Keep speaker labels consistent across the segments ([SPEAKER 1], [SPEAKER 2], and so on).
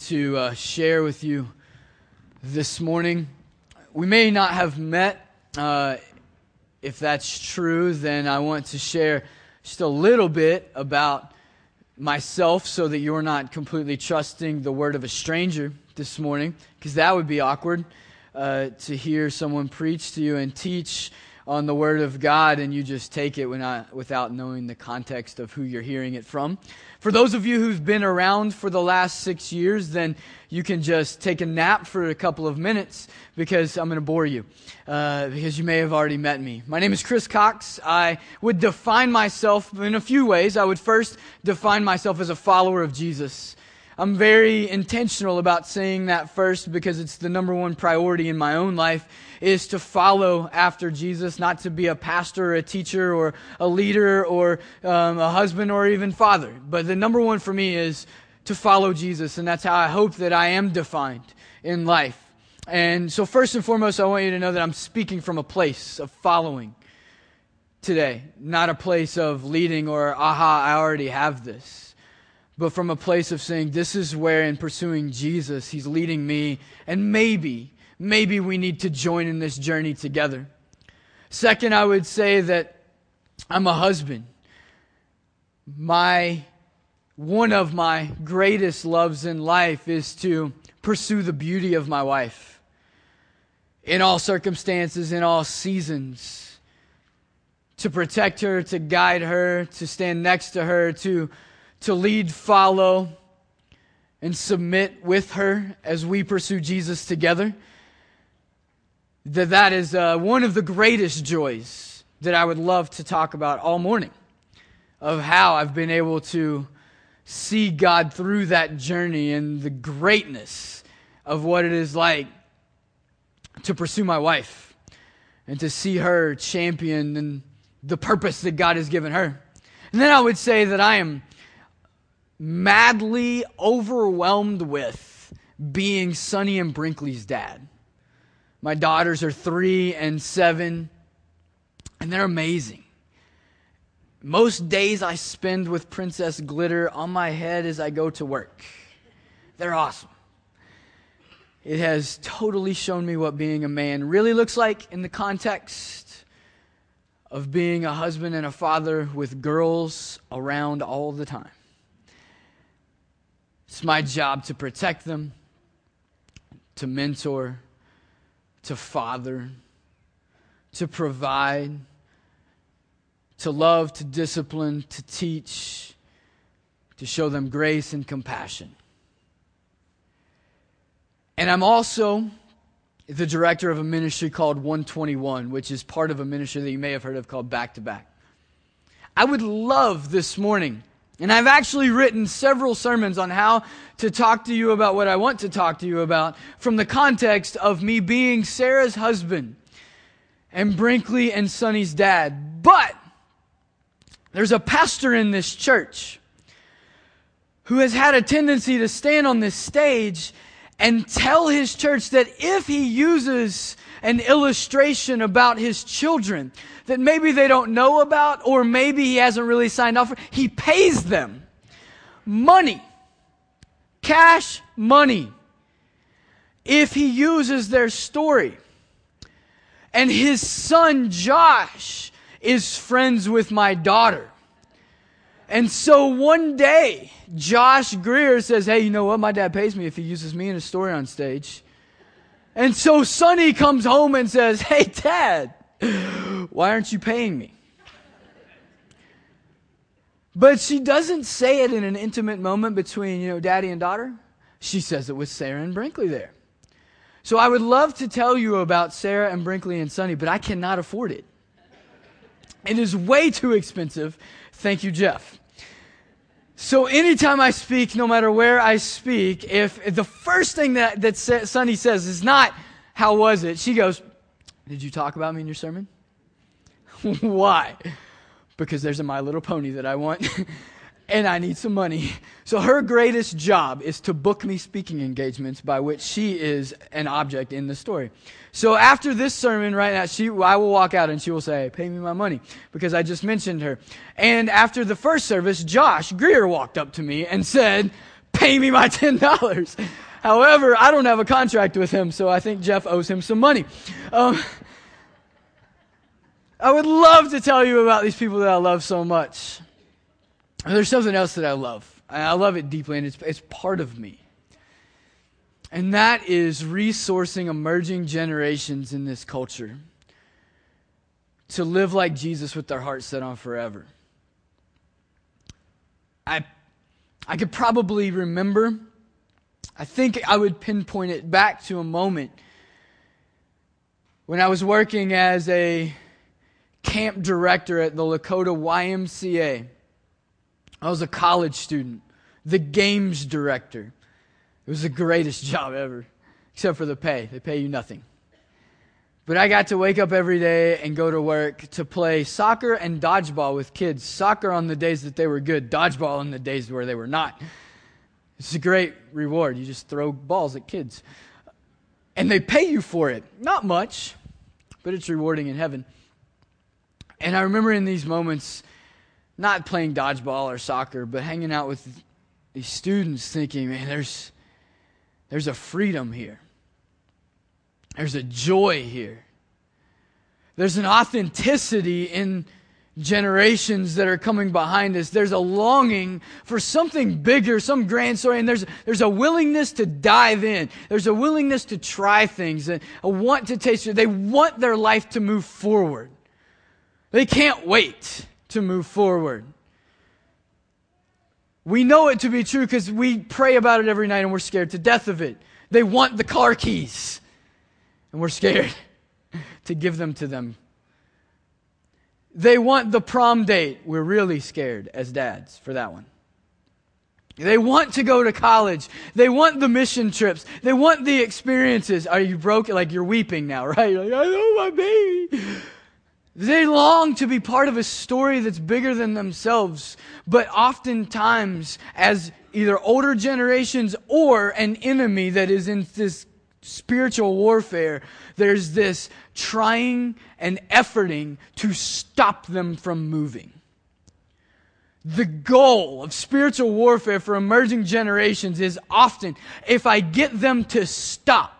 [SPEAKER 1] to uh, share with you this morning. We may not have met. Uh, if that's true, then I want to share just a little bit about myself so that you're not completely trusting the word of a stranger this morning, because that would be awkward uh, to hear someone preach to you and teach on the Word of God and you just take it without knowing the context of who you're hearing it from. For those of you who've been around for the last six years, then you can just take a nap for a couple of minutes because I'm going to bore you uh, because you may have already met me. My name is Chris Cox. I would define myself in a few ways. I would first define myself as a follower of Jesus. I'm very intentional about saying that first because it's the number one priority in my own life is to follow after Jesus, not to be a pastor or a teacher or a leader or um, a husband or even father. But the number one for me is to follow Jesus, and that's how I hope that I am defined in life. And so, first and foremost, I want you to know that I'm speaking from a place of following today, not a place of leading or, aha, I already have this but from a place of saying, This is where, in pursuing Jesus, He's leading me, and maybe, maybe we need to join in this journey together. Second, I would say that I'm a husband. My one of my greatest loves in life is to pursue the beauty of my wife in all circumstances, in all seasons, to protect her, to guide her, to stand next to her, to to lead, follow, and submit with her as we pursue Jesus together. That that is uh, one of the greatest joys that I would love to talk about all morning of how I've been able to see God through that journey and the greatness of what it is like to pursue my wife and to see her champion and the purpose that God has given her. And then I would say that I am madly overwhelmed with being Sonny and Brinkley's dad. My daughters are three and seven, and they're amazing. Most days I spend with Princess Glitter on my head as I go to work. They're awesome. It has totally shown me what being a man really looks like in the context of being a husband and a father with girls around all the time. It's my job to protect them, to mentor, to father, to provide, to love, to discipline, to teach, to show them grace and compassion. And I'm also the director of a ministry called One21, which is part of a ministry that you may have heard of called Back to Back. I would love this morning and I've actually written several sermons on how to talk to you about what I want to talk to you about from the context of me being Sarah's husband and Brinkley and Sonny's dad. But there's a pastor in this church who has had a tendency to stand on this stage and tell his church that if he uses an illustration about his children that maybe they don't know about or maybe he hasn't really signed off for. He pays them money, cash money, if he uses their story. And his son Josh is friends with my daughter. And so one day, Josh Greer says, Hey, you know what? My dad pays me if he uses me in a story on stage. And so Sonny comes home and says, Hey, Dad, why aren't you paying me? But she doesn't say it in an intimate moment between, you know, daddy and daughter. She says it with Sarah and Brinkley there. So I would love to tell you about Sarah and Brinkley and Sonny, but I cannot afford it. It is way too expensive. Thank you, Jeff. So anytime I speak, no matter where I speak, if, if the first thing that, that Sonny says is not, how was it? She goes, did you talk about me in your sermon? Why? Because there's a My Little Pony that I want. and I need some money. So her greatest job is to book me speaking engagements by which she is an object in the story. So after this sermon right now, she, I will walk out and she will say, pay me my money because I just mentioned her. And after the first service, Josh Greer walked up to me and said, pay me my $10. However, I don't have a contract with him, so I think Jeff owes him some money. Um, I would love to tell you about these people that I love so much. There's something else that I love. I love it deeply, and it's, it's part of me. And that is resourcing emerging generations in this culture to live like Jesus with their hearts set on forever. I, I could probably remember, I think I would pinpoint it back to a moment when I was working as a camp director at the Lakota YMCA. I was a college student, the games director. It was the greatest job ever, except for the pay. They pay you nothing. But I got to wake up every day and go to work to play soccer and dodgeball with kids. Soccer on the days that they were good, dodgeball on the days where they were not. It's a great reward. You just throw balls at kids. And they pay you for it. Not much, but it's rewarding in heaven. And I remember in these moments, not playing dodgeball or soccer, but hanging out with these students thinking, man, there's, there's a freedom here. There's a joy here. There's an authenticity in generations that are coming behind us. There's a longing for something bigger, some grand story, and there's, there's a willingness to dive in. There's a willingness to try things, and a want to taste it. They want their life to move forward. They can't wait to move forward. We know it to be true because we pray about it every night and we're scared to death of it. They want the car keys and we're scared to give them to them. They want the prom date. We're really scared as dads for that one. They want to go to college. They want the mission trips. They want the experiences. Are you broken? Like you're weeping now, right? You're like, I know my baby. They long to be part of a story that's bigger than themselves. But oftentimes, as either older generations or an enemy that is in this spiritual warfare, there's this trying and efforting to stop them from moving. The goal of spiritual warfare for emerging generations is often if I get them to stop,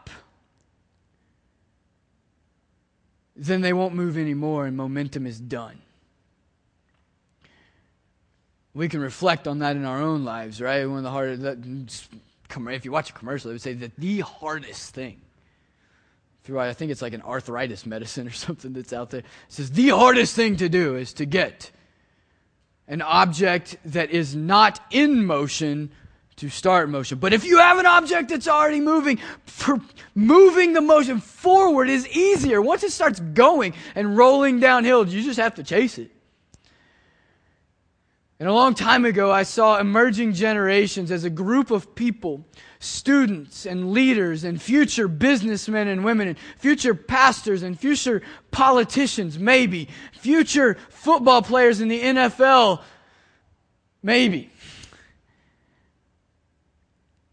[SPEAKER 1] then they won't move anymore and momentum is done. We can reflect on that in our own lives, right? One of the hardest, if you watch a commercial, it would say that the hardest thing. I think it's like an arthritis medicine or something that's out there. Says the hardest thing to do is to get an object that is not in motion to start motion. But if you have an object that's already moving, moving the motion forward is easier. Once it starts going and rolling downhill, you just have to chase it. And a long time ago, I saw emerging generations as a group of people, students and leaders and future businessmen and women and future pastors and future politicians, maybe, future football players in the NFL, maybe.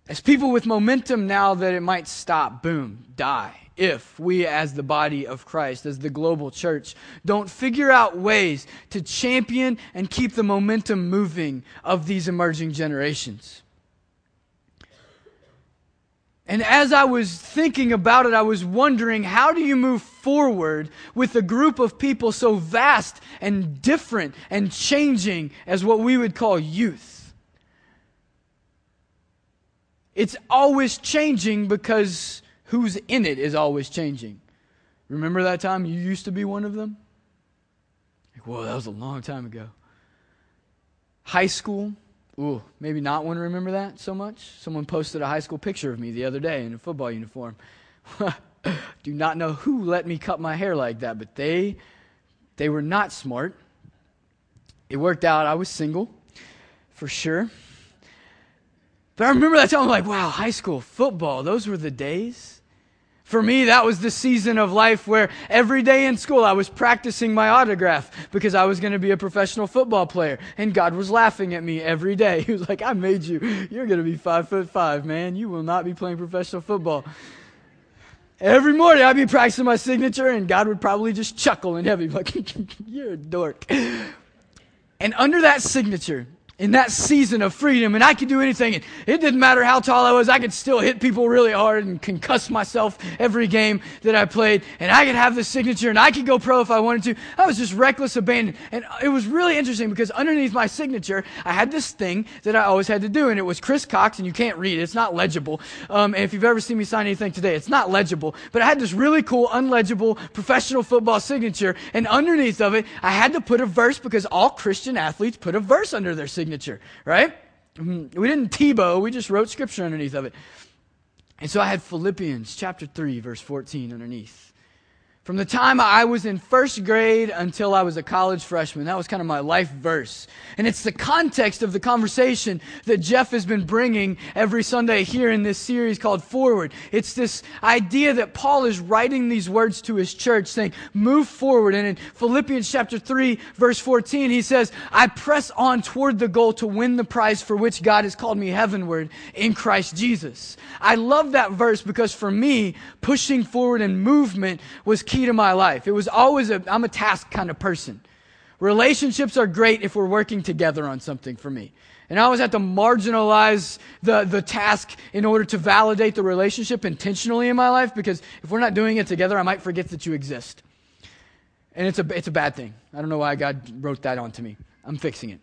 [SPEAKER 1] As people with momentum now that it might stop, boom, die if we, as the body of Christ, as the global church, don't figure out ways to champion and keep the momentum moving of these emerging generations. And as I was thinking about it, I was wondering how do you move forward with a group of people so vast and different and changing as what we would call youth? It's always changing because who's in it is always changing. Remember that time you used to be one of them? Like, whoa, that was a long time ago. High school, ooh, maybe not want to remember that so much. Someone posted a high school picture of me the other day in a football uniform. Do not know who let me cut my hair like that, but they they were not smart. It worked out. I was single, for sure. But I remember that time, I'm like, wow, high school football, those were the days. For me, that was the season of life where every day in school I was practicing my autograph because I was going to be a professional football player. And God was laughing at me every day. He was like, I made you. You're going to be five foot five, man. You will not be playing professional football. Every morning I'd be practicing my signature and God would probably just chuckle in heaven, like, you're a dork. And under that signature, in that season of freedom and I could do anything. It didn't matter how tall I was. I could still hit people really hard and concuss myself every game that I played. And I could have this signature and I could go pro if I wanted to. I was just reckless abandon. And it was really interesting because underneath my signature, I had this thing that I always had to do. And it was Chris Cox and you can't read it. It's not legible. Um, and if you've ever seen me sign anything today, it's not legible. But I had this really cool, unlegible professional football signature. And underneath of it, I had to put a verse because all Christian athletes put a verse under their signature signature, right? Mm-hmm. We didn't Tebow, we just wrote scripture underneath of it. And so I had Philippians chapter 3, verse 14 underneath. From the time I was in first grade until I was a college freshman, that was kind of my life verse. And it's the context of the conversation that Jeff has been bringing every Sunday here in this series called Forward. It's this idea that Paul is writing these words to his church saying, move forward. And in Philippians chapter 3, verse 14, he says, I press on toward the goal to win the prize for which God has called me heavenward in Christ Jesus. I love that verse because for me, pushing forward and movement was key to my life. It was always a, I'm a task kind of person. Relationships are great if we're working together on something for me. And I always have to marginalize the, the task in order to validate the relationship intentionally in my life because if we're not doing it together, I might forget that you exist. And it's a, it's a bad thing. I don't know why God wrote that onto me. I'm fixing it.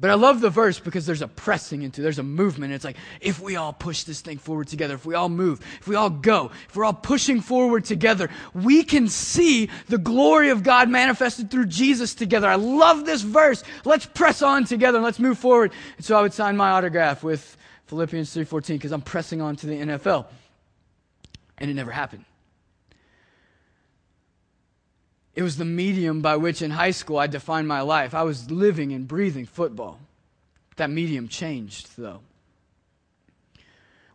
[SPEAKER 1] But I love the verse because there's a pressing into, there's a movement. It's like, if we all push this thing forward together, if we all move, if we all go, if we're all pushing forward together, we can see the glory of God manifested through Jesus together. I love this verse. Let's press on together and let's move forward. And so I would sign my autograph with Philippians 3.14 because I'm pressing on to the NFL. And it never happened. It was the medium by which in high school I defined my life. I was living and breathing football. That medium changed, though.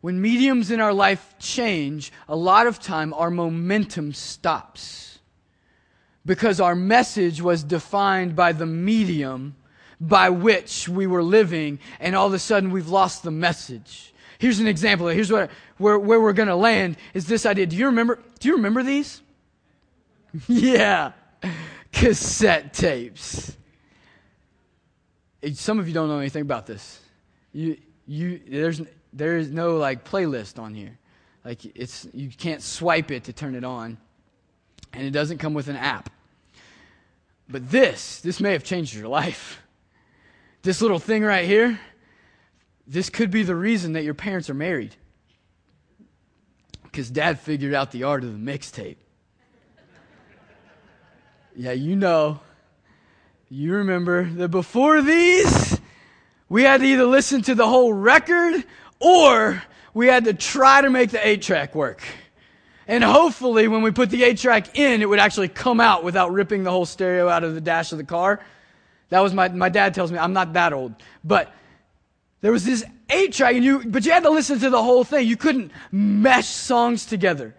[SPEAKER 1] When mediums in our life change, a lot of time our momentum stops because our message was defined by the medium by which we were living, and all of a sudden we've lost the message. Here's an example. Here's where, where we're going to land is this idea. Do you remember, do you remember these? yeah. Cassette tapes. Some of you don't know anything about this. You, you, there's, there is no like playlist on here. Like it's, you can't swipe it to turn it on. And it doesn't come with an app. But this, this may have changed your life. This little thing right here, this could be the reason that your parents are married. Because dad figured out the art of the mixtape. Yeah, you know. You remember that before these, we had to either listen to the whole record or we had to try to make the 8 track work. And hopefully, when we put the 8 track in, it would actually come out without ripping the whole stereo out of the dash of the car. That was my, my dad tells me, I'm not that old. But there was this 8 track, and you, but you had to listen to the whole thing. You couldn't mesh songs together.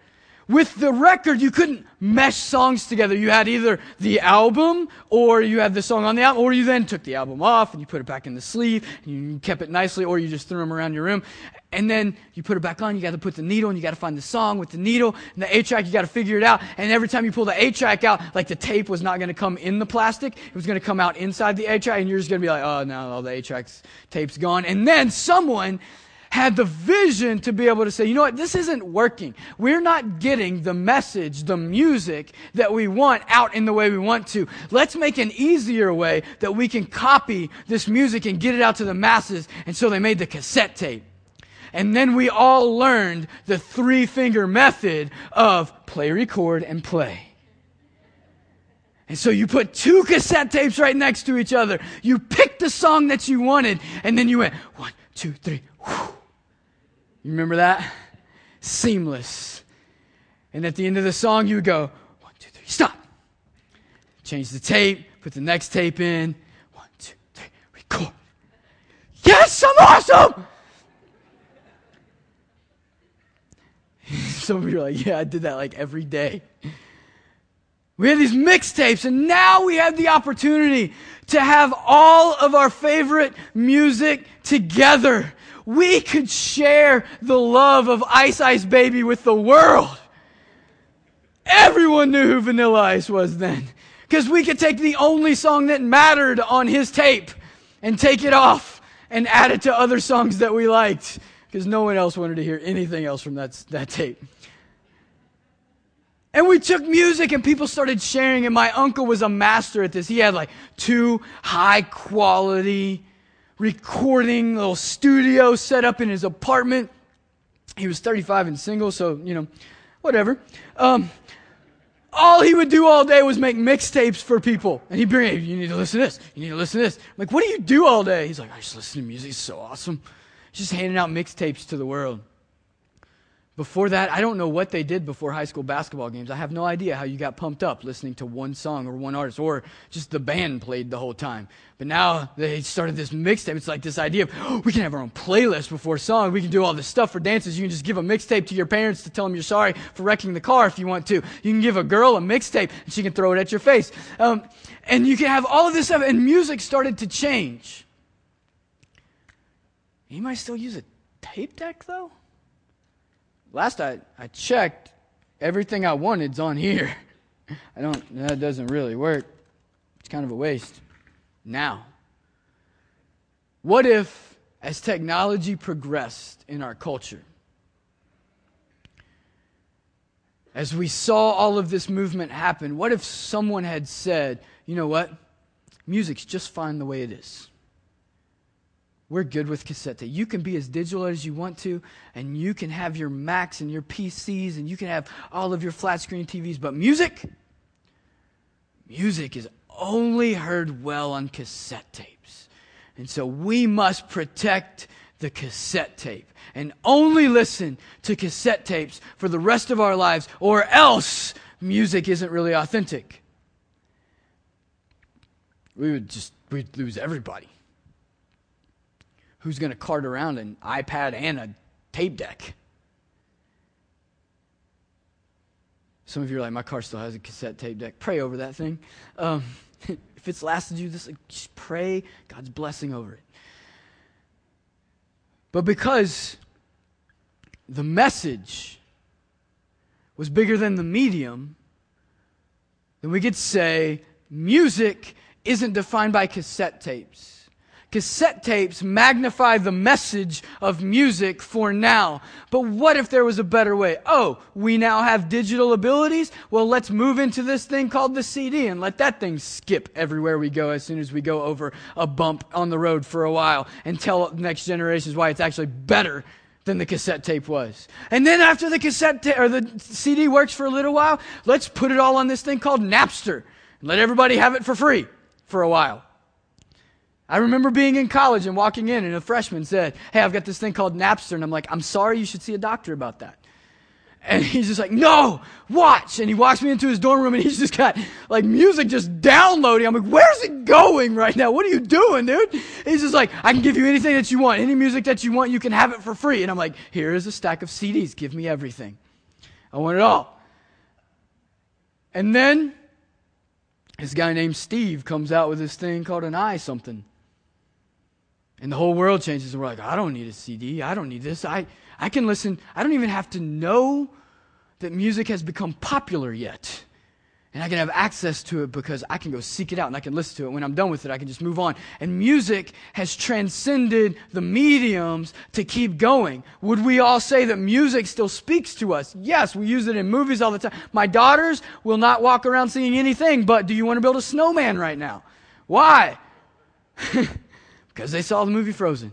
[SPEAKER 1] With the record, you couldn't mesh songs together. You had either the album or you had the song on the album, or you then took the album off and you put it back in the sleeve and you kept it nicely, or you just threw them around your room. And then you put it back on, you got to put the needle and you got to find the song with the needle and the 8 track, you got to figure it out. And every time you pull the 8 track out, like the tape was not going to come in the plastic, it was going to come out inside the 8 track, and you're just going to be like, oh, now all the 8 track's tape's gone. And then someone had the vision to be able to say, you know what, this isn't working. We're not getting the message, the music that we want out in the way we want to. Let's make an easier way that we can copy this music and get it out to the masses. And so they made the cassette tape. And then we all learned the three finger method of play, record, and play. And so you put two cassette tapes right next to each other. You picked the song that you wanted, and then you went one, two, three, whew. You remember that? Seamless. And at the end of the song, you would go, one, two, three, stop. Change the tape, put the next tape in. One, two, three, record. Yes, I'm awesome! Some of you are like, yeah, I did that like every day. We had these mixtapes, and now we have the opportunity to have all of our favorite music together we could share the love of Ice Ice Baby with the world. Everyone knew who Vanilla Ice was then. Because we could take the only song that mattered on his tape and take it off and add it to other songs that we liked because no one else wanted to hear anything else from that, that tape. And we took music and people started sharing, and my uncle was a master at this. He had like two high quality recording little studio set up in his apartment. He was 35 and single, so, you know, whatever. Um, all he would do all day was make mixtapes for people. And he'd bring, hey, you need to listen to this. You need to listen to this. I'm like, what do you do all day? He's like, I just listen to music. It's so awesome. He's just handing out mixtapes to the world. Before that, I don't know what they did before high school basketball games. I have no idea how you got pumped up listening to one song or one artist, or just the band played the whole time. But now they started this mixtape. It's like this idea of oh, we can have our own playlist before song. We can do all this stuff for dances. You can just give a mixtape to your parents to tell them you're sorry for wrecking the car if you want to. You can give a girl a mixtape and she can throw it at your face. Um, and you can have all of this stuff. And music started to change. You might still use a tape deck though. Last I, I checked, everything I wanted's on here. I don't, that doesn't really work. It's kind of a waste. Now, what if, as technology progressed in our culture, as we saw all of this movement happen, what if someone had said, you know what? Music's just fine the way it is. We're good with cassette tape. You can be as digital as you want to, and you can have your Macs and your PCs, and you can have all of your flat screen TVs, but music, music is only heard well on cassette tapes. And so we must protect the cassette tape and only listen to cassette tapes for the rest of our lives, or else music isn't really authentic. We would just we'd lose everybody who's going to cart around an iPad and a tape deck. Some of you are like, my car still has a cassette tape deck. Pray over that thing. Um, if it's lasted you this, just pray God's blessing over it. But because the message was bigger than the medium, then we could say music isn't defined by cassette tapes cassette tapes magnify the message of music for now. But what if there was a better way? Oh, we now have digital abilities? Well, let's move into this thing called the CD and let that thing skip everywhere we go as soon as we go over a bump on the road for a while and tell next generations why it's actually better than the cassette tape was. And then after the cassette ta- or the CD works for a little while, let's put it all on this thing called Napster and let everybody have it for free for a while. I remember being in college and walking in, and a freshman said, Hey, I've got this thing called Napster. And I'm like, I'm sorry, you should see a doctor about that. And he's just like, No, watch. And he walks me into his dorm room, and he's just got like music just downloading. I'm like, Where's it going right now? What are you doing, dude? he's just like, I can give you anything that you want. Any music that you want, you can have it for free. And I'm like, Here is a stack of CDs. Give me everything. I want it all. And then this guy named Steve comes out with this thing called an i something. And the whole world changes, and we're like, I don't need a CD. I don't need this. I, I can listen. I don't even have to know that music has become popular yet. And I can have access to it because I can go seek it out and I can listen to it. When I'm done with it, I can just move on. And music has transcended the mediums to keep going. Would we all say that music still speaks to us? Yes, we use it in movies all the time. My daughters will not walk around singing anything, but do you want to build a snowman right now? Why? Because they saw the movie Frozen.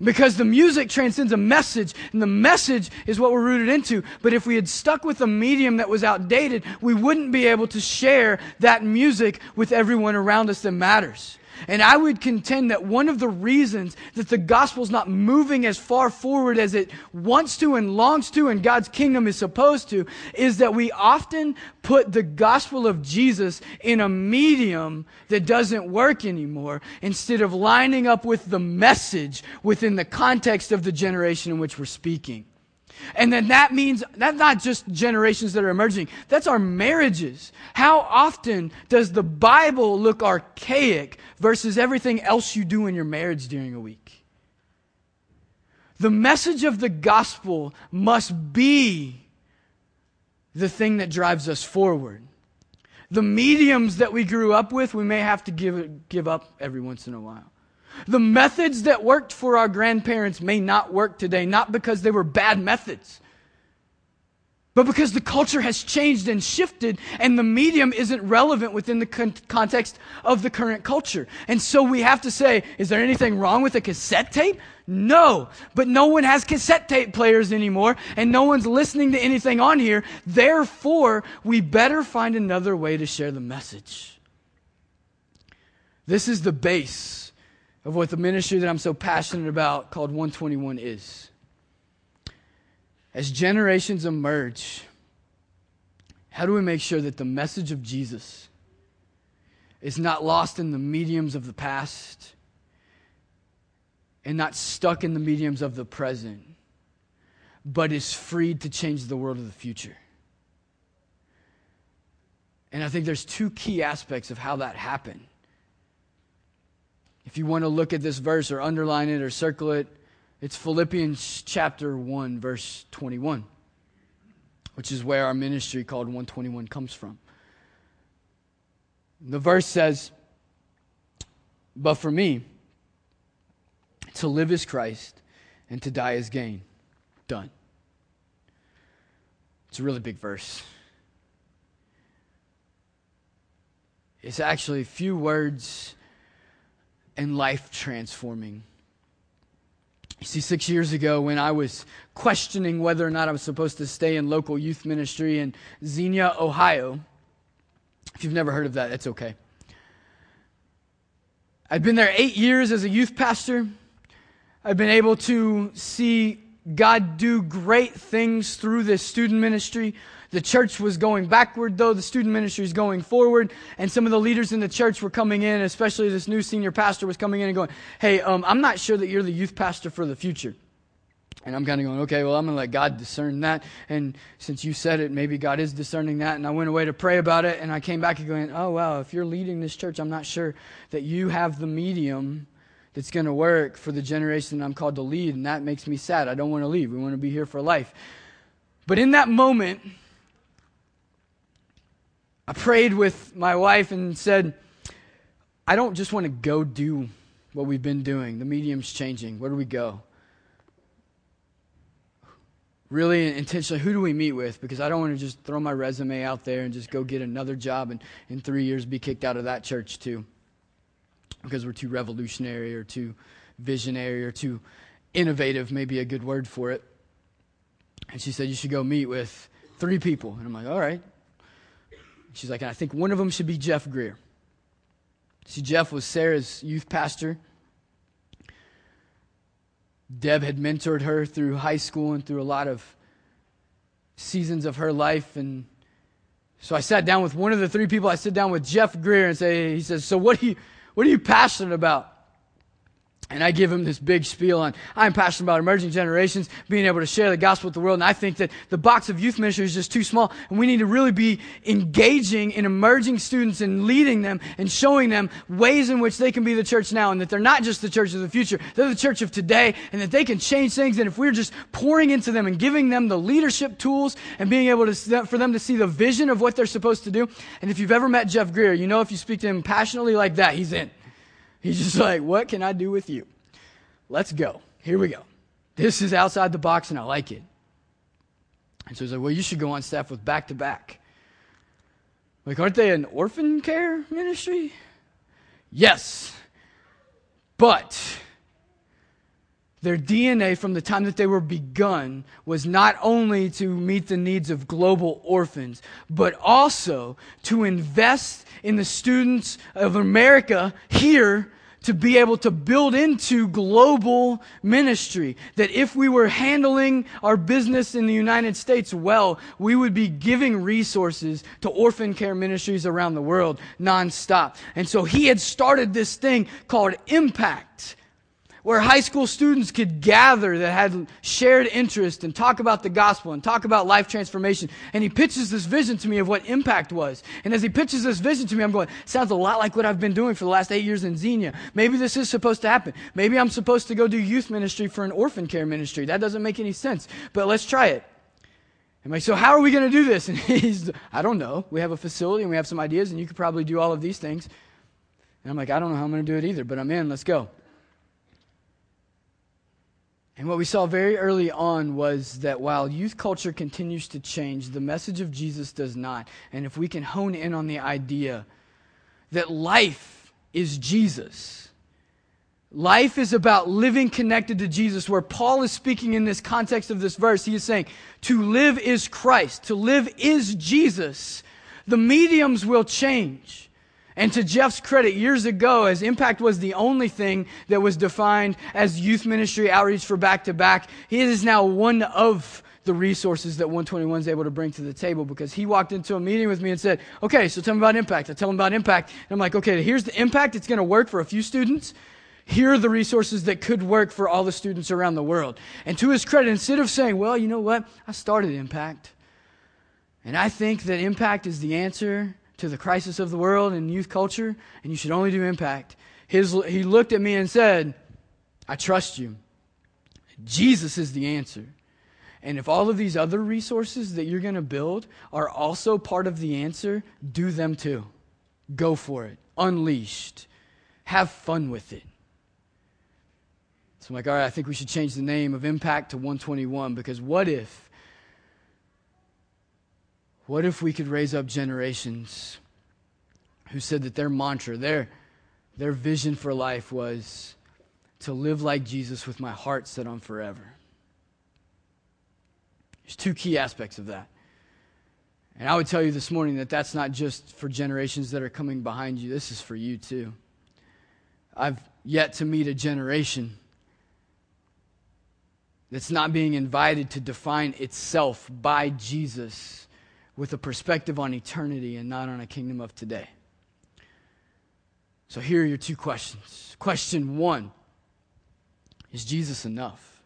[SPEAKER 1] Because the music transcends a message, and the message is what we're rooted into. But if we had stuck with a medium that was outdated, we wouldn't be able to share that music with everyone around us that matters. And I would contend that one of the reasons that the gospel is not moving as far forward as it wants to and longs to and God's kingdom is supposed to is that we often put the gospel of Jesus in a medium that doesn't work anymore instead of lining up with the message within the context of the generation in which we're speaking. And then that means that's not just generations that are emerging, that's our marriages. How often does the Bible look archaic versus everything else you do in your marriage during a week? The message of the gospel must be the thing that drives us forward. The mediums that we grew up with, we may have to give, give up every once in a while. The methods that worked for our grandparents may not work today, not because they were bad methods, but because the culture has changed and shifted and the medium isn't relevant within the con- context of the current culture. And so we have to say, is there anything wrong with a cassette tape? No, but no one has cassette tape players anymore and no one's listening to anything on here. Therefore, we better find another way to share the message. This is the base of what the ministry that I'm so passionate about called One21 is as generations emerge, how do we make sure that the message of Jesus is not lost in the mediums of the past and not stuck in the mediums of the present, but is freed to change the world of the future? And I think there's two key aspects of how that happened. If you want to look at this verse or underline it or circle it, it's Philippians chapter 1, verse 21, which is where our ministry called One21 comes from. The verse says, But for me, to live is Christ, and to die is gain. Done. It's a really big verse. It's actually a few words and life transforming you see, six years ago, when I was questioning whether or not I was supposed to stay in local youth ministry in Xenia, Ohio, if you've never heard of that, it's okay. I've been there eight years as a youth pastor. I've been able to see God do great things through this student ministry. The church was going backward, though the student ministry is going forward. And some of the leaders in the church were coming in, especially this new senior pastor was coming in and going, Hey, um, I'm not sure that you're the youth pastor for the future. And I'm kind of going, okay, well, I'm going to let God discern that. And since you said it, maybe God is discerning that. And I went away to pray about it. And I came back and going, oh, wow, if you're leading this church, I'm not sure that you have the medium that's going to work for the generation I'm called to lead. And that makes me sad. I don't want to leave. We want to be here for life. But in that moment, I prayed with my wife and said, I don't just want to go do what we've been doing. The medium's changing. Where do we go? Really intentionally, who do we meet with? Because I don't want to just throw my resume out there and just go get another job and in three years be kicked out of that church too. Because we're too revolutionary or too visionary or too innovative, maybe a good word for it. And she said, You should go meet with three people. And I'm like, All right, She's like, I think one of them should be Jeff Greer. See, Jeff was Sarah's youth pastor. Deb had mentored her through high school and through a lot of seasons of her life. And so I sat down with one of the three people. I sit down with Jeff Greer and say, he says, So what are you, what are you passionate about? And I give him this big spiel on I'm passionate about emerging generations, being able to share the gospel with the world. And I think that the box of youth ministry is just too small. And we need to really be engaging in emerging students and leading them and showing them ways in which they can be the church now and that they're not just the church of the future. They're the church of today and that they can change things. And if we're just pouring into them and giving them the leadership tools and being able to, for them to see the vision of what they're supposed to do. And if you've ever met Jeff Greer, you know if you speak to him passionately like that, he's in. He's just like, what can I do with you? Let's go. Here we go. This is outside the box and I like it. And so he's like, well, you should go on staff with back to back. Like, aren't they an orphan care ministry? Yes. But their DNA from the time that they were begun was not only to meet the needs of global orphans, but also to invest in the students of America here to be able to build into global ministry. That if we were handling our business in the United States well, we would be giving resources to orphan care ministries around the world nonstop. And so he had started this thing called Impact where high school students could gather that had shared interest and talk about the gospel and talk about life transformation. And he pitches this vision to me of what impact was. And as he pitches this vision to me, I'm going, sounds a lot like what I've been doing for the last eight years in Xenia. Maybe this is supposed to happen. Maybe I'm supposed to go do youth ministry for an orphan care ministry. That doesn't make any sense, but let's try it. And I'm like, so how are we going to do this? And he's, I don't know. We have a facility and we have some ideas, and you could probably do all of these things. And I'm like, I don't know how I'm going to do it either, but I'm in. Let's go. And what we saw very early on was that while youth culture continues to change, the message of Jesus does not. And if we can hone in on the idea that life is Jesus, life is about living connected to Jesus, where Paul is speaking in this context of this verse, he is saying, to live is Christ, to live is Jesus. The mediums will change. And to Jeff's credit, years ago, as Impact was the only thing that was defined as youth ministry outreach for back to back, he is now one of the resources that One21 is able to bring to the table because he walked into a meeting with me and said, Okay, so tell me about Impact. I tell him about Impact. And I'm like, Okay, here's the Impact. It's going to work for a few students. Here are the resources that could work for all the students around the world. And to his credit, instead of saying, Well, you know what? I started Impact. And I think that Impact is the answer to the crisis of the world and youth culture, and you should only do impact. His, he looked at me and said, I trust you. Jesus is the answer. And if all of these other resources that you're going to build are also part of the answer, do them too. Go for it. Unleashed. Have fun with it. So I'm like, all right, I think we should change the name of Impact to One21 because what if what if we could raise up generations who said that their mantra, their, their vision for life was to live like Jesus with my heart set on forever? There's two key aspects of that. And I would tell you this morning that that's not just for generations that are coming behind you, this is for you too. I've yet to meet a generation that's not being invited to define itself by Jesus with a perspective on eternity and not on a kingdom of today. So here are your two questions. Question one Is Jesus enough?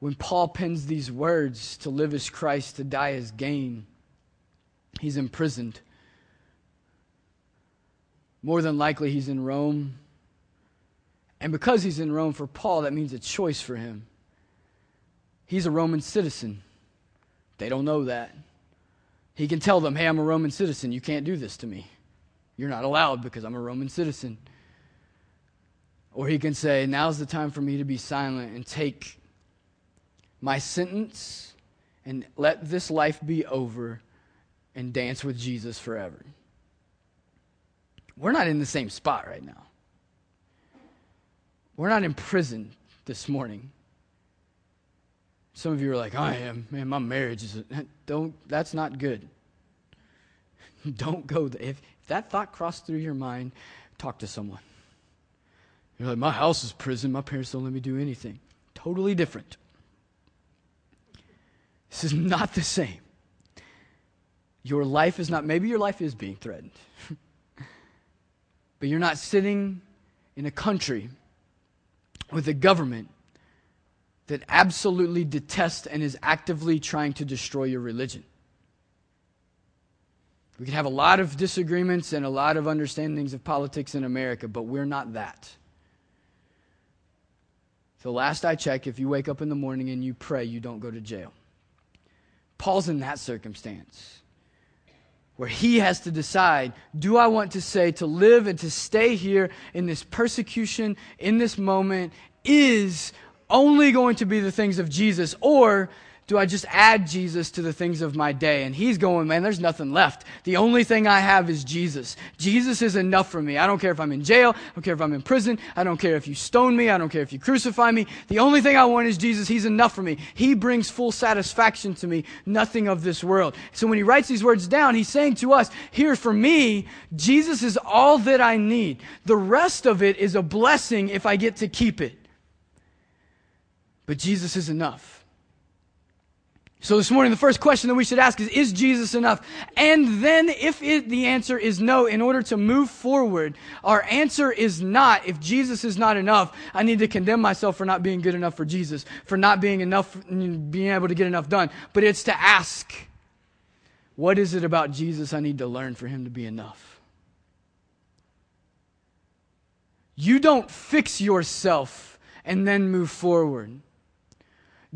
[SPEAKER 1] When Paul pens these words, to live as Christ, to die as gain, he's imprisoned. More than likely, he's in Rome. And because he's in Rome for Paul, that means a choice for him. He's a Roman citizen. They don't know that. He can tell them, hey, I'm a Roman citizen. You can't do this to me. You're not allowed because I'm a Roman citizen. Or he can say, now's the time for me to be silent and take my sentence and let this life be over and dance with Jesus forever. We're not in the same spot right now. We're not in prison this morning. Some of you are like, I am. Man, my marriage is. Don't, that's not good. don't go. If, if that thought crossed through your mind, talk to someone. You're like, my house is prison. My parents don't let me do anything. Totally different. This is not the same. Your life is not, maybe your life is being threatened, but you're not sitting in a country with a government that absolutely detests and is actively trying to destroy your religion. We can have a lot of disagreements and a lot of understandings of politics in America, but we're not that. The last I check, if you wake up in the morning and you pray, you don't go to jail. Paul's in that circumstance where he has to decide do I want to say to live and to stay here in this persecution, in this moment, is only going to be the things of Jesus, or do I just add Jesus to the things of my day? And he's going, man, there's nothing left. The only thing I have is Jesus. Jesus is enough for me. I don't care if I'm in jail. I don't care if I'm in prison. I don't care if you stone me. I don't care if you crucify me. The only thing I want is Jesus. He's enough for me. He brings full satisfaction to me, nothing of this world. So when he writes these words down, he's saying to us, here for me, Jesus is all that I need. The rest of it is a blessing if I get to keep it. But Jesus is enough. So this morning, the first question that we should ask is, is Jesus enough? And then if it, the answer is no, in order to move forward, our answer is not, if Jesus is not enough, I need to condemn myself for not being good enough for Jesus, for not being enough, being able to get enough done. But it's to ask, what is it about Jesus I need to learn for him to be enough? You don't fix yourself and then move forward.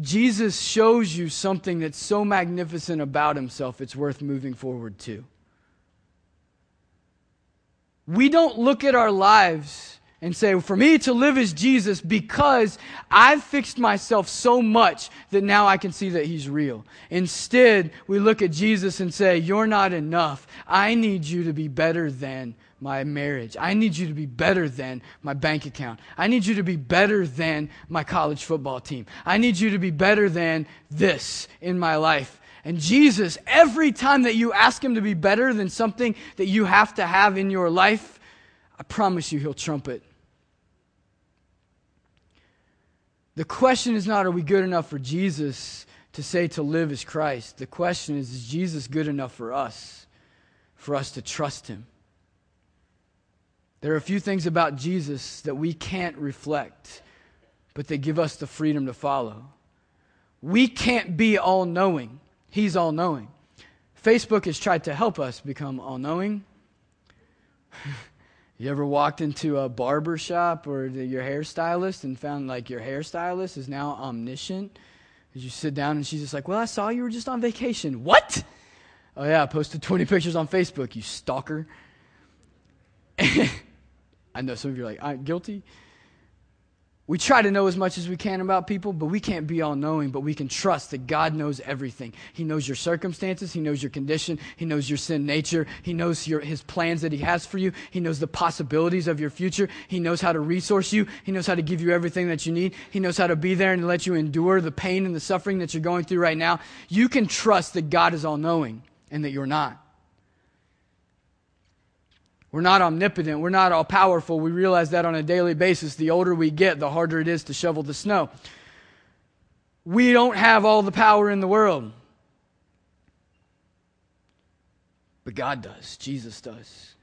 [SPEAKER 1] Jesus shows you something that's so magnificent about himself, it's worth moving forward to. We don't look at our lives and say, for me to live is Jesus because I've fixed myself so much that now I can see that He's real. Instead, we look at Jesus and say, You're not enough. I need you to be better than my marriage. I need you to be better than my bank account. I need you to be better than my college football team. I need you to be better than this in my life. And Jesus, every time that you ask Him to be better than something that you have to have in your life, I promise you He'll trump it. The question is not, are we good enough for Jesus to say to live as Christ? The question is, is Jesus good enough for us, for us to trust him? There are a few things about Jesus that we can't reflect, but they give us the freedom to follow. We can't be all knowing, He's all knowing. Facebook has tried to help us become all knowing. You ever walked into a barber shop or your hairstylist and found like your hairstylist is now omniscient? As you sit down and she's just like, Well, I saw you were just on vacation. What? Oh, yeah, I posted 20 pictures on Facebook, you stalker. I know some of you are like, I'm guilty. We try to know as much as we can about people, but we can't be all knowing. But we can trust that God knows everything. He knows your circumstances. He knows your condition. He knows your sin nature. He knows your, His plans that He has for you. He knows the possibilities of your future. He knows how to resource you. He knows how to give you everything that you need. He knows how to be there and let you endure the pain and the suffering that you're going through right now. You can trust that God is all knowing and that you're not. We're not omnipotent. We're not all powerful. We realize that on a daily basis. The older we get, the harder it is to shovel the snow. We don't have all the power in the world. But God does. Jesus does.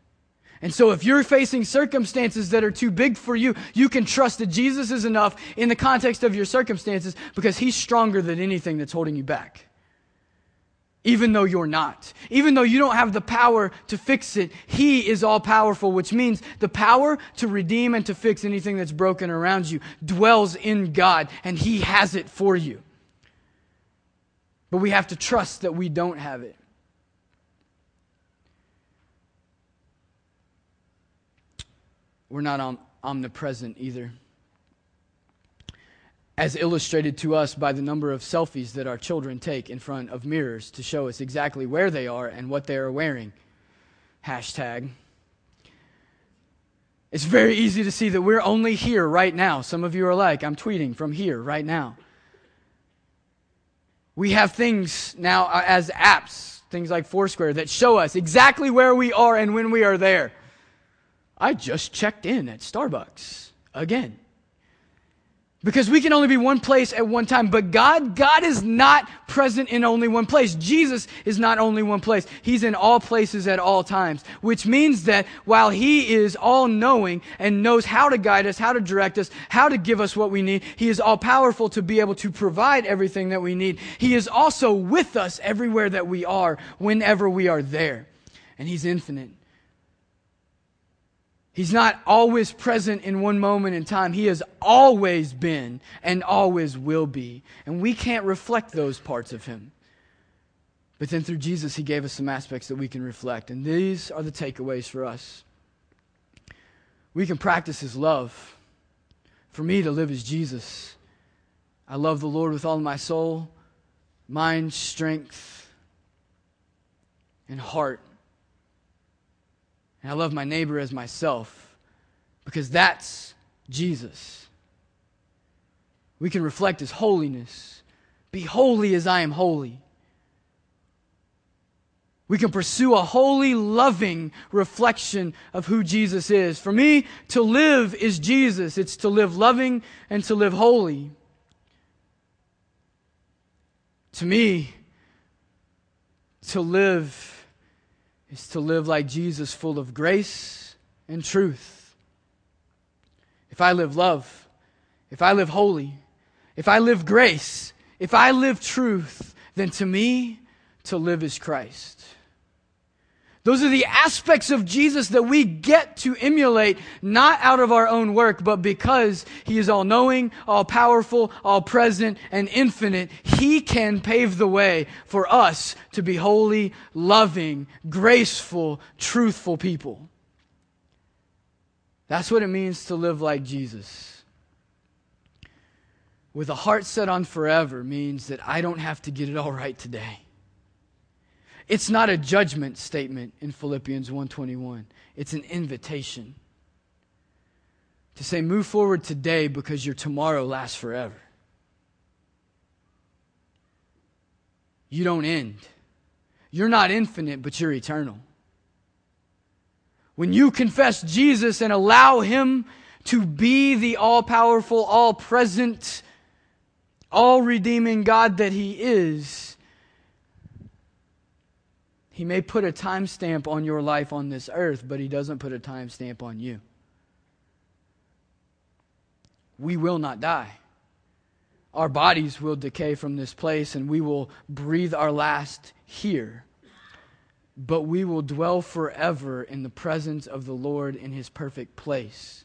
[SPEAKER 1] And so if you're facing circumstances that are too big for you, you can trust that Jesus is enough in the context of your circumstances because he's stronger than anything that's holding you back even though you're not. Even though you don't have the power to fix it, He is all powerful, which means the power to redeem and to fix anything that's broken around you dwells in God, and He has it for you. But we have to trust that we don't have it. We're not omnipresent either as illustrated to us by the number of selfies that our children take in front of mirrors to show us exactly where they are and what they are wearing. Hashtag. It's very easy to see that we're only here right now. Some of you are like, I'm tweeting from here right now. We have things now uh, as apps, things like Foursquare, that show us exactly where we are and when we are there. I just checked in at Starbucks again. Because we can only be one place at one time. But God, God is not present in only one place. Jesus is not only one place. He's in all places at all times. Which means that while He is all knowing and knows how to guide us, how to direct us, how to give us what we need, He is all powerful to be able to provide everything that we need. He is also with us everywhere that we are, whenever we are there. And He's infinite. He's not always present in one moment in time. He has always been and always will be. And we can't reflect those parts of Him. But then through Jesus, He gave us some aspects that we can reflect. And these are the takeaways for us. We can practice His love. For me to live as Jesus, I love the Lord with all my soul, mind, strength, and heart. And I love my neighbor as myself because that's Jesus. We can reflect his holiness. Be holy as I am holy. We can pursue a holy, loving reflection of who Jesus is. For me, to live is Jesus. It's to live loving and to live holy. To me, to live is to live like Jesus, full of grace and truth. If I live love, if I live holy, if I live grace, if I live truth, then to me, to live is Christ. Those are the aspects of Jesus that we get to emulate, not out of our own work, but because He is all knowing, all powerful, all present, and infinite. He can pave the way for us to be holy, loving, graceful, truthful people. That's what it means to live like Jesus. With a heart set on forever means that I don't have to get it all right today. It's not a judgment statement in Philippians 1:21. It's an invitation to say move forward today because your tomorrow lasts forever. You don't end. You're not infinite, but you're eternal. When you confess Jesus and allow Him to be the all powerful, all present, all redeeming God that He is, He may put a timestamp on your life on this earth, but He doesn't put a timestamp on you. We will not die. Our bodies will decay from this place and we will breathe our last here but we will dwell forever in the presence of the Lord in his perfect place.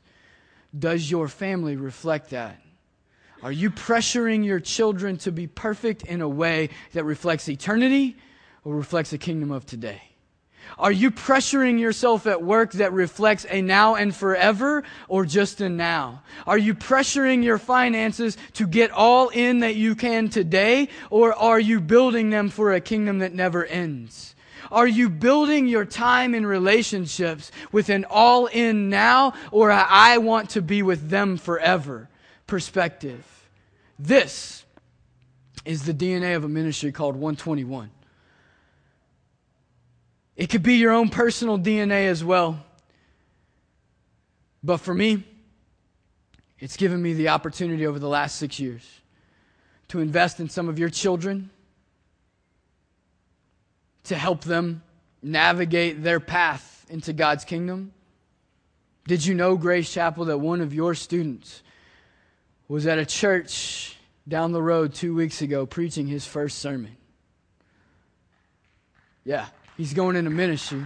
[SPEAKER 1] Does your family reflect that? Are you pressuring your children to be perfect in a way that reflects eternity or reflects the kingdom of today? Are you pressuring yourself at work that reflects a now and forever or just a now? Are you pressuring your finances to get all in that you can today or are you building them for a kingdom that never ends? Are you building your time in relationships with an all in now or I want to be with them forever perspective? This is the DNA of a ministry called One21. It could be your own personal DNA as well. But for me, it's given me the opportunity over the last six years to invest in some of your children to help them navigate their path into God's kingdom? Did you know, Grace Chapel, that one of your students was at a church down the road two weeks ago preaching his first sermon? Yeah, he's going into ministry.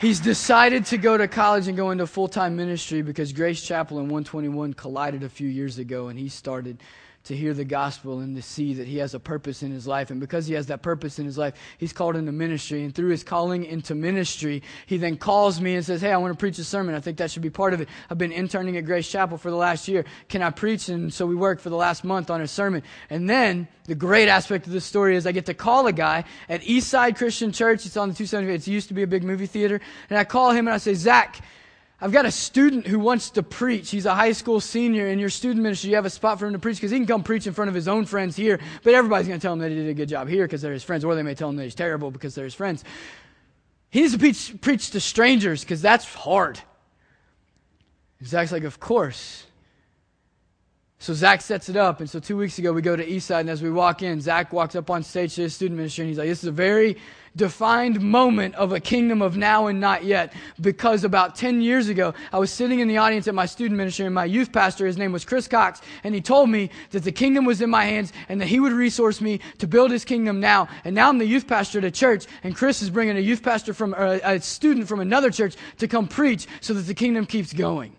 [SPEAKER 1] He's decided to go to college and go into full time ministry because Grace Chapel and One21 collided a few years ago, and he started to hear the gospel and to see that he has a purpose in his life. And because he has that purpose in his life, he's called into ministry. And through his calling into ministry, he then calls me and says, Hey, I want to preach a sermon. I think that should be part of it. I've been interning at Grace Chapel for the last year. Can I preach? And so we worked for the last month on a sermon. And then the great aspect of this story is I get to call a guy at Eastside Christian Church. It's on the 270. It used to be a big movie theater. And I call him and I say, Zach, I've got a student who wants to preach. He's a high school senior. In your student ministry, you have a spot for him to preach because he can come preach in front of his own friends here. But everybody's going to tell him that he did a good job here because they're his friends, or they may tell him that he's terrible because they're his friends. He needs to preach, preach to strangers because that's hard. Zach's like, Of course. So Zach sets it up. And so two weeks ago, we go to Eastside. And as we walk in, Zach walks up on stage to his student ministry. And he's like, This is a very defined moment of a kingdom of now and not yet. Because about 10 years ago, I was sitting in the audience at my student ministry. And my youth pastor, his name was Chris Cox. And he told me that the kingdom was in my hands and that he would resource me to build his kingdom now. And now I'm the youth pastor at a church. And Chris is bringing a youth pastor from, a, a student from another church to come preach so that the kingdom keeps going.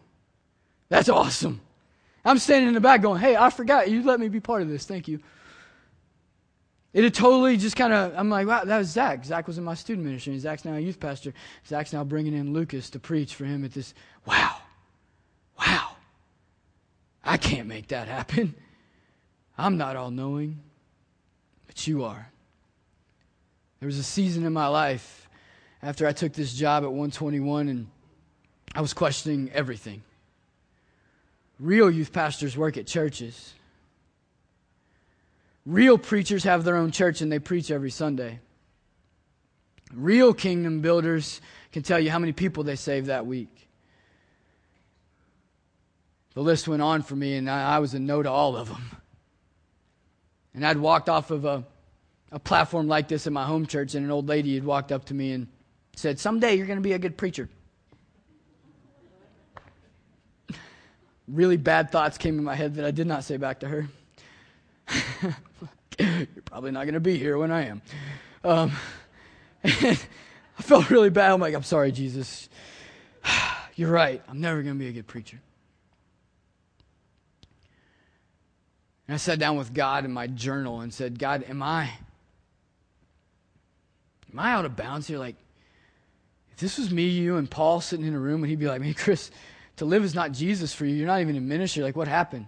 [SPEAKER 1] That's awesome. I'm standing in the back going, hey, I forgot. You let me be part of this. Thank you. It had totally just kind of, I'm like, wow, that was Zach. Zach was in my student ministry. Zach's now a youth pastor. Zach's now bringing in Lucas to preach for him at this. Wow. Wow. I can't make that happen. I'm not all knowing, but you are. There was a season in my life after I took this job at One21 and I was questioning everything. Real youth pastors work at churches. Real preachers have their own church and they preach every Sunday. Real kingdom builders can tell you how many people they saved that week. The list went on for me, and I, I was a no to all of them. And I'd walked off of a, a platform like this in my home church, and an old lady had walked up to me and said, Someday you're going to be a good preacher. Really bad thoughts came in my head that I did not say back to her. You're probably not going to be here when I am. Um, I felt really bad. I'm like, I'm sorry, Jesus. You're right. I'm never going to be a good preacher. And I sat down with God in my journal and said, God, am I am I out of bounds here? Like, if this was me, you, and Paul sitting in a room, and he'd be like, "Man, Chris, to live is not Jesus for you. You're not even in ministry. Like, what happened?"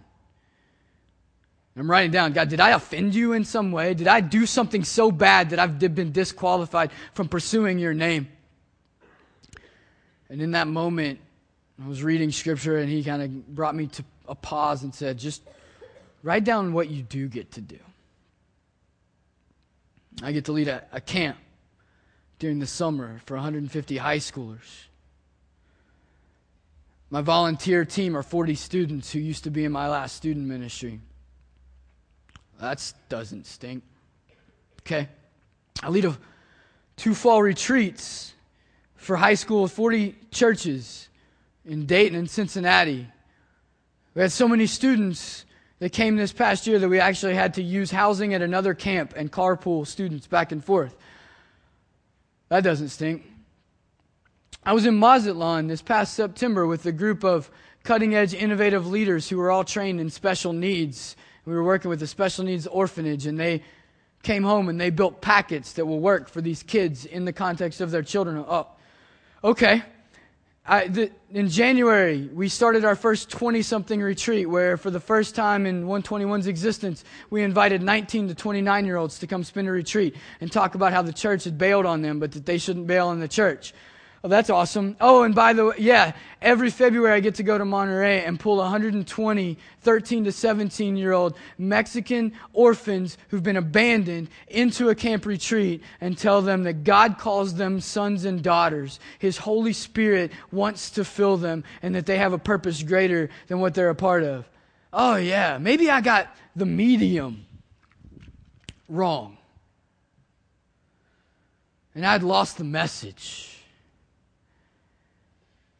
[SPEAKER 1] I'm writing down, God, did I offend you in some way? Did I do something so bad that I've been disqualified from pursuing your name? And in that moment, I was reading scripture and he kind of brought me to a pause and said, just write down what you do get to do. I get to lead a, a camp during the summer for 150 high schoolers. My volunteer team are 40 students who used to be in my last student ministry. That doesn't stink. Okay. I lead a, two fall retreats for high school, with 40 churches in Dayton and Cincinnati. We had so many students that came this past year that we actually had to use housing at another camp and carpool students back and forth. That doesn't stink. I was in Mazatlan this past September with a group of cutting edge, innovative leaders who were all trained in special needs. We were working with a special needs orphanage, and they came home and they built packets that will work for these kids in the context of their children. Oh, okay. I, the, in January, we started our first 20 something retreat where, for the first time in One21's existence, we invited 19 to 29 year olds to come spend a retreat and talk about how the church had bailed on them, but that they shouldn't bail on the church. Oh, that's awesome. Oh, and by the way, yeah, every February I get to go to Monterrey and pull 120 13 to 17 year old Mexican orphans who've been abandoned into a camp retreat and tell them that God calls them sons and daughters. His Holy Spirit wants to fill them and that they have a purpose greater than what they're a part of. Oh, yeah, maybe I got the medium wrong. And I'd lost the message.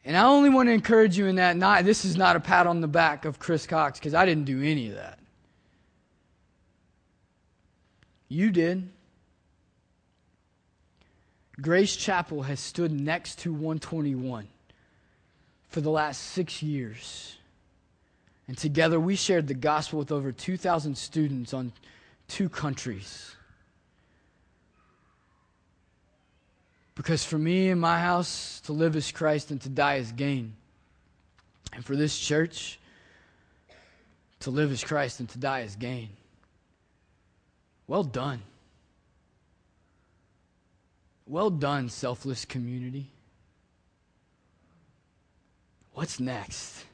[SPEAKER 1] And I only want to encourage you in that. Not, this is not a pat on the back of Chris Cox because I didn't do any of that. You did. Grace Chapel has stood next to One21 for the last six years. And together we shared the gospel with over 2,000 students on two countries. Because for me and my house, to live is Christ and to die is gain. And for this church, to live is Christ and to die is gain. Well done. Well done, selfless community. What's next?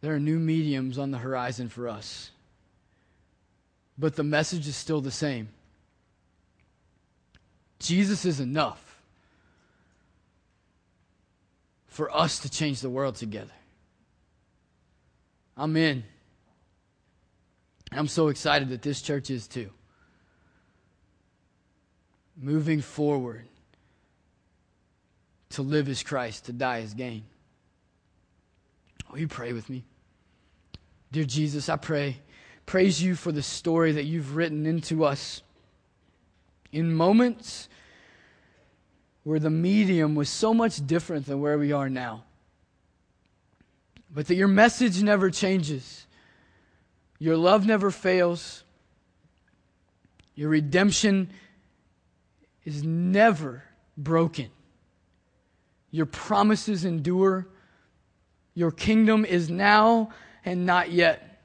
[SPEAKER 1] There are new mediums on the horizon for us. But the message is still the same Jesus is enough for us to change the world together. I'm in. I'm so excited that this church is too. Moving forward to live as Christ, to die as gain. Will you pray with me? Dear Jesus, I pray, praise you for the story that you've written into us in moments where the medium was so much different than where we are now. But that your message never changes, your love never fails, your redemption is never broken. Your promises endure. Your kingdom is now and not yet.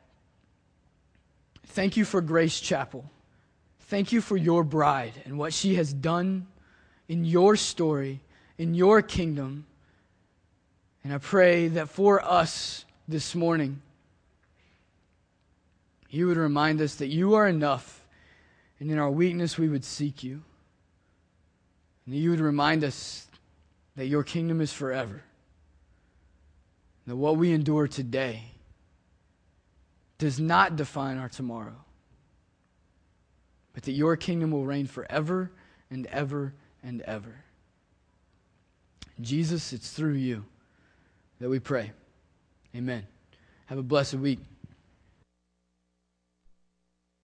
[SPEAKER 1] Thank you for Grace Chapel. Thank you for your bride and what she has done in your story, in your kingdom. And I pray that for us this morning, you would remind us that you are enough, and in our weakness, we would seek you. And that you would remind us that your kingdom is forever. That what we endure today does not define our tomorrow but that your kingdom will reign forever and ever and ever. Jesus, it's through you that we pray. Amen. Have a blessed week.